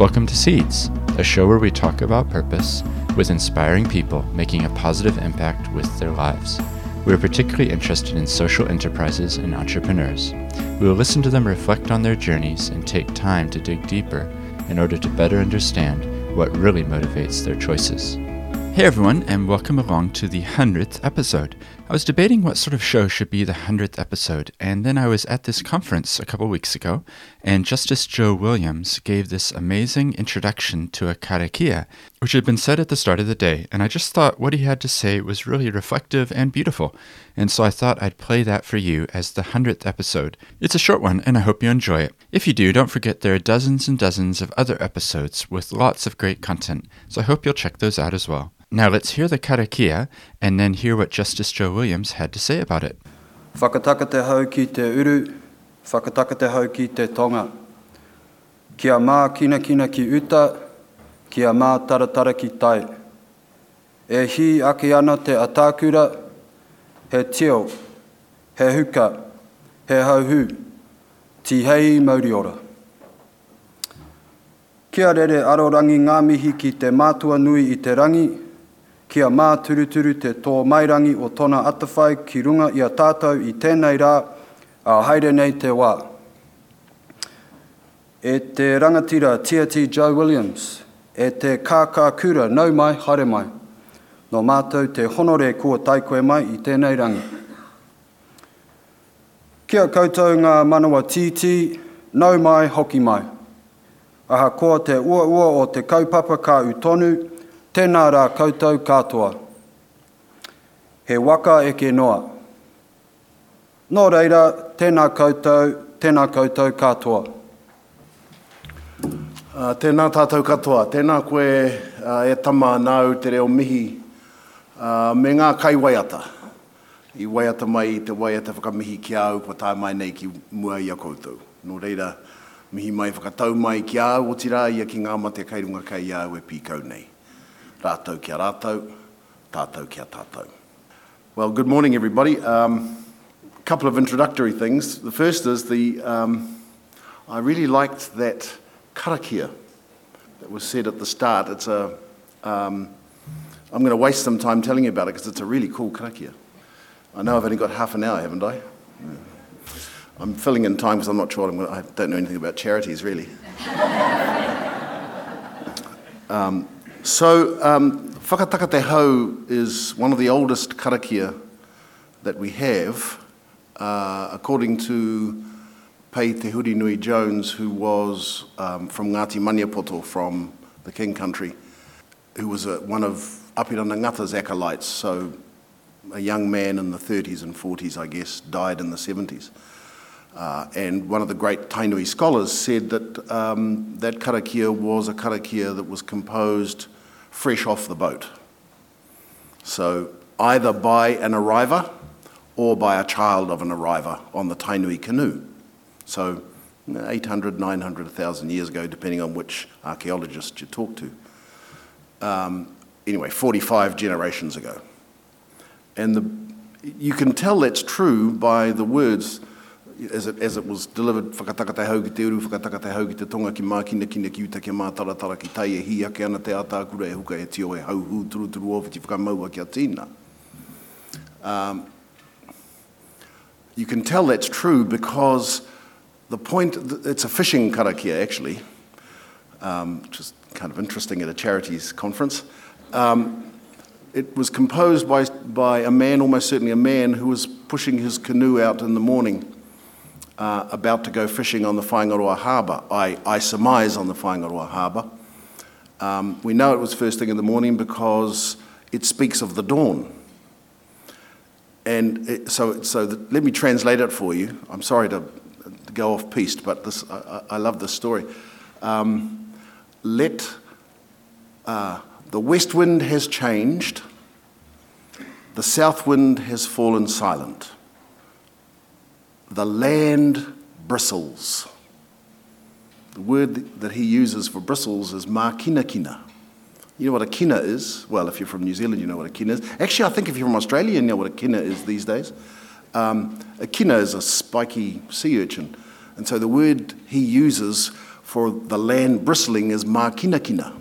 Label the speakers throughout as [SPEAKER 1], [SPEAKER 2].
[SPEAKER 1] Welcome to Seeds, a show where we talk about purpose with inspiring people making a positive impact with their lives. We are particularly interested in social enterprises and entrepreneurs. We will listen to them reflect on their journeys and take time to dig deeper in order to better understand what really motivates their choices. Hey everyone, and welcome along to the 100th episode. I was debating what sort of show should be the 100th episode, and then I was at this conference a couple weeks ago, and Justice Joe Williams gave this amazing introduction to a karakia, which had been said at the start of the day, and I just thought what he had to say was really reflective and beautiful, and so I thought I'd play that for you as the 100th episode. It's a short one, and I hope you enjoy it. If you do, don't forget there are dozens and dozens of other episodes with lots of great content, so I hope you'll check those out as well. Now let's hear the karakia and then hear what Justice Joe Williams had to say about it.
[SPEAKER 2] Whakataka te hau ki te uru, whakataka te hau ki te tonga. Kia mā kina kina ki uta, kia mā taratara ki tai. E hi ake ana te atākura, he teo, he huka, he hauhu, ti hei mauri ora. Kia rere arorangi ngā mihi ki te mātua nui i te rangi, kia mā turuturu te tō mairangi o tona atawhai ki runga i a tātou i tēnei rā, a haere nei te wā. E te rangatira T.T. Joe Williams, e te kākā kura nau mai, haere mai. No mātou te honore kua taikoe mai i tēnei rangi. Kia koutou ngā manawa titi, nau mai, hoki mai. Aha koa te ua ua o te kaupapa kā utonu, tēnā rā koutou katoa. He waka e ke noa. Nō reira, tēnā koutou, tēnā koutou katoa.
[SPEAKER 3] Uh, tēnā tātou katoa, tēnā koe uh, e tama nāu te reo mihi uh, me ngā kai waiata. I waiata mai i te waiata whakamihi ki au pa tā mai nei ki mua i a koutou. Nō reira, mihi mai whakatau mai ki au o tira ia ki ngā mate kairunga kai au e pīkau nei. Rātou kia rātou, tātou a tātou. Well, good morning, everybody. Um, couple of introductory things. The first is the um, I really liked that karakia that was said at the start. It's a um, I'm going to waste some time telling you about it because it's a really cool karakia. I know I've only got half an hour, haven't I? Yeah. I'm filling in time because I'm not sure. I'm gonna, I don't know anything about charities, really. um, so, um, Whakataka Hau is one of the oldest karakia that we have, uh, according to Pei Te Hurinui Jones, who was um, from Ngāti Maniapoto from the King Country, who was a, one of Apirana Ngata's acolytes, so a young man in the 30s and 40s, I guess, died in the 70s. Uh, and one of the great Tainui scholars said that um, that karakia was a karakia that was composed fresh off the boat. So either by an arriver or by a child of an arriver on the Tainui canoe. So 800, 900, 1,000 years ago, depending on which archaeologist you talk to. Um, anyway, 45 generations ago. And the, you can tell that's true by the words as it, as it was delivered, whakataka te hau ki te uru, whakataka te hau ki te tonga ki mākina kina ki uta ki mātaratara ki tai e hi ake ana te atākura e huka e tio e hau hu turu turu o whakamaua ki a tīna. Um, you can tell that's true because the point, it's a fishing karakia actually, um, which is kind of interesting at a charities conference. Um, it was composed by, by a man, almost certainly a man, who was pushing his canoe out in the morning uh, about to go fishing on the Whaingaroa Harbour. I, I surmise on the Whaingaroa Harbour. Um, we know it was first thing in the morning because it speaks of the dawn. And it, so, so the, let me translate it for you. I'm sorry to go off piste, but this, I, I love this story. Um, let uh, the west wind has changed, the south wind has fallen silent the land bristles. The word that he uses for bristles is makinakina. You know what a kina is? Well, if you're from New Zealand, you know what a kina is. Actually, I think if you're from Australia, you know what a kina is these days. Um, is a spiky sea urchin. And so the word he uses for the land bristling is mā kina kina.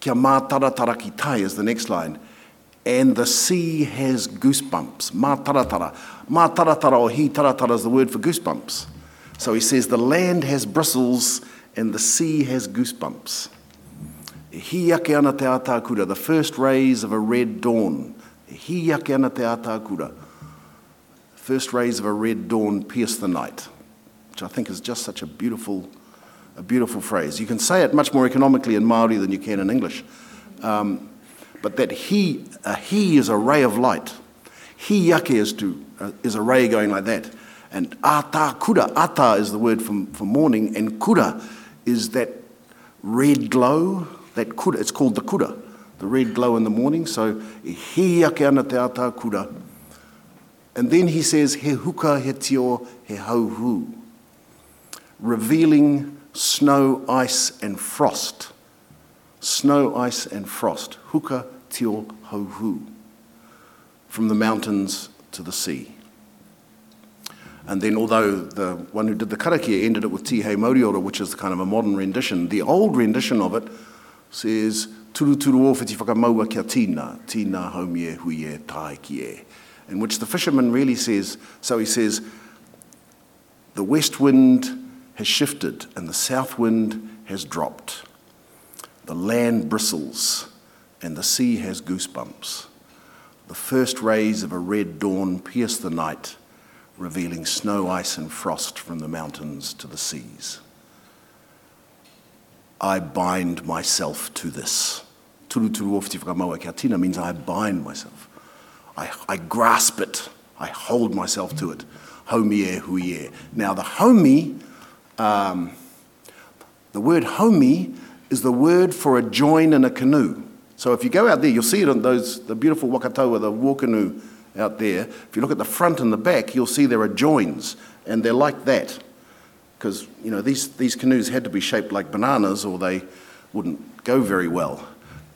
[SPEAKER 3] Kia mā taratara tai is the next line. And the sea has goosebumps. Mā taratara. Mā taratara or hi taratara is the word for goosebumps. So he says the land has bristles and the sea has goosebumps. He ake ana te ata kura, the first rays of a red dawn. He ake ana te ata kura. First rays of a red dawn pierce the night, which I think is just such a beautiful a beautiful phrase. You can say it much more economically in Maori than you can in English. Um, but that he, a he is a ray of light. He yake is, to, uh, is a ray going like that. And ata kura, ata is the word for, for morning, and kura is that red glow, that kura, it's called the kura, the red glow in the morning. So he yake ana te ata kura. And then he says, he huka he hauhu, revealing snow, ice, and frost. Snow, ice, and frost. Huka tio hohu. From the mountains to the sea. And then, although the one who did the karakia ended it with Tihei Mauriora, which is kind of a modern rendition, the old rendition of it says, Turu turu o whiti whakamaua kia tina, tina haumie huie tai kie. In which the fisherman really says, so he says, the west wind has shifted and the south wind has dropped. The land bristles and the sea has goosebumps. The first rays of a red dawn pierce the night, revealing snow, ice, and frost from the mountains to the seas. I bind myself to this. Whakamaua kia tina means I bind myself. I, I grasp it. I hold myself to it. Haumi huie. Now the haumi um, the word haumi is the word for a join in a canoe. So if you go out there, you'll see it on those the beautiful waka taua, the war canoe out there. If you look at the front and the back, you'll see there are joins, and they're like that. Because you know these, these canoes had to be shaped like bananas, or they wouldn't go very well.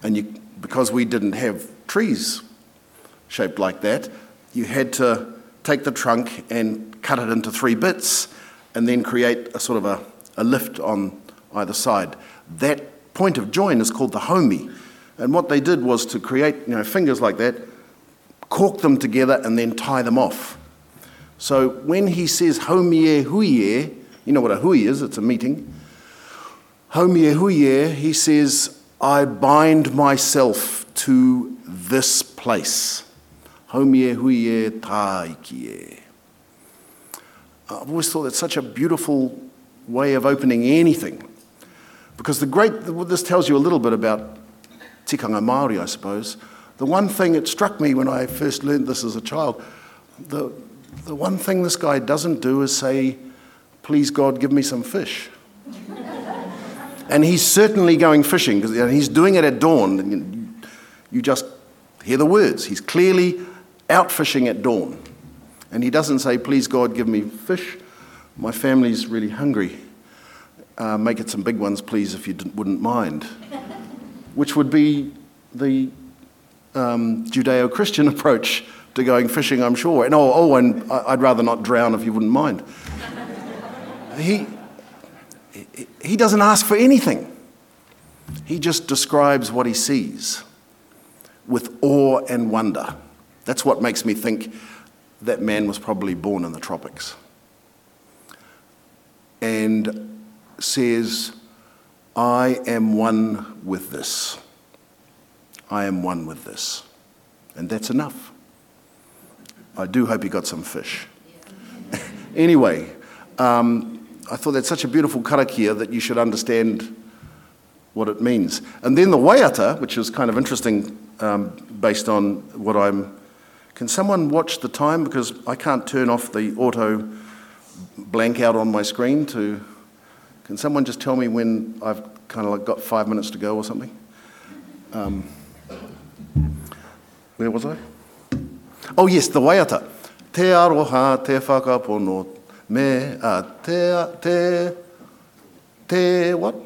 [SPEAKER 3] And you, because we didn't have trees shaped like that, you had to take the trunk and cut it into three bits and then create a sort of a, a lift on either side. That point of join is called the haumi. And what they did was to create you know, fingers like that, cork them together, and then tie them off. So when he says haumi huie, you know what a hui is, it's a meeting. Haumi huie, he says, I bind myself to this place. Haumi huie taikie. I've always thought that's such a beautiful way of opening anything. Because the great, this tells you a little bit about tikanga Māori, I suppose. The one thing that struck me when I first learned this as a child, the, the one thing this guy doesn't do is say, please God, give me some fish. and he's certainly going fishing, because he's doing it at dawn. You just hear the words. He's clearly out fishing at dawn. And he doesn't say, Please, God, give me fish. My family's really hungry. Uh, make it some big ones, please, if you wouldn't mind. Which would be the um, Judeo Christian approach to going fishing, I'm sure. And oh, oh, and I'd rather not drown if you wouldn't mind. he, he doesn't ask for anything, he just describes what he sees with awe and wonder. That's what makes me think that man was probably born in the tropics. And says, I am one with this. I am one with this. And that's enough. I do hope you got some fish. anyway, um, I thought that's such a beautiful karakia that you should understand what it means. And then the waiata, which is kind of interesting um, based on what I'm can someone watch the time? Because I can't turn off the auto blank out on my screen to. Can someone just tell me when I've kind of like got five minutes to go or something? Um, where was I? Oh, yes, the waiata. Te aroha, te whakapono, me a te, te, te, what?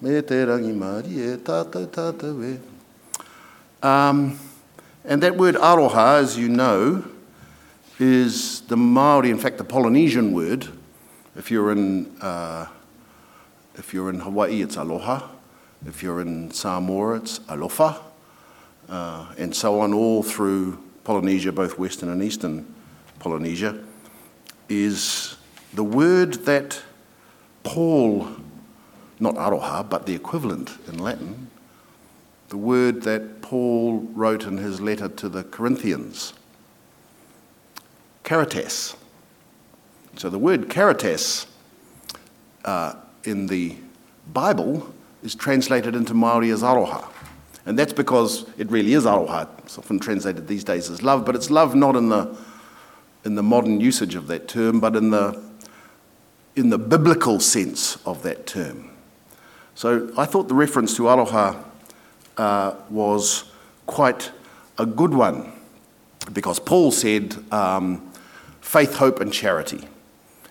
[SPEAKER 3] Me te rangi mari e tātou tātou e. Um, and that word aroha, as you know, is the Maori, in fact, the Polynesian word If you're in, uh, if you're in Hawaii, it's aloha. If you're in Samoa, it's alofa, uh, and so on, all through Polynesia, both Western and Eastern Polynesia, is the word that Paul, not aroha, but the equivalent in Latin, the word that Paul wrote in his letter to the Corinthians, caritas. So the word caritas uh, in the Bible is translated into Maori as aroha. And that's because it really is aroha. It's often translated these days as love, but it's love not in the, in the modern usage of that term, but in the, in the biblical sense of that term. So I thought the reference to aroha uh, was quite a good one because Paul said um, faith, hope, and charity.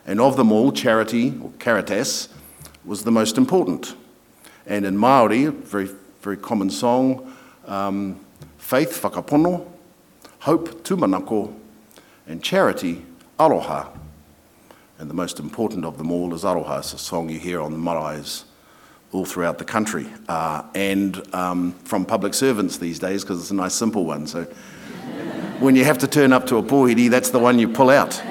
[SPEAKER 3] And of them all, charity, or caritas, was the most important. And in Maori, a very, very common song, um, faith, whakapono, hope, tumanako, and charity, aroha. And the most important of them all is aroha. It's a song you hear on the marais all throughout the country uh, and um, from public servants these days because it's a nice simple one. So when you have to turn up to a pohiri, that's the one you pull out.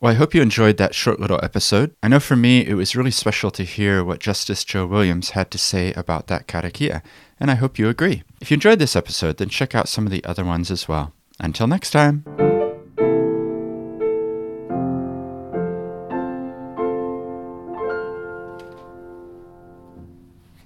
[SPEAKER 1] Well, I hope you enjoyed that short little episode. I know for me, it was really special to hear what Justice Joe Williams had to say about that karakia, and I hope you agree. If you enjoyed this episode, then check out some of the other ones as well. Until next time.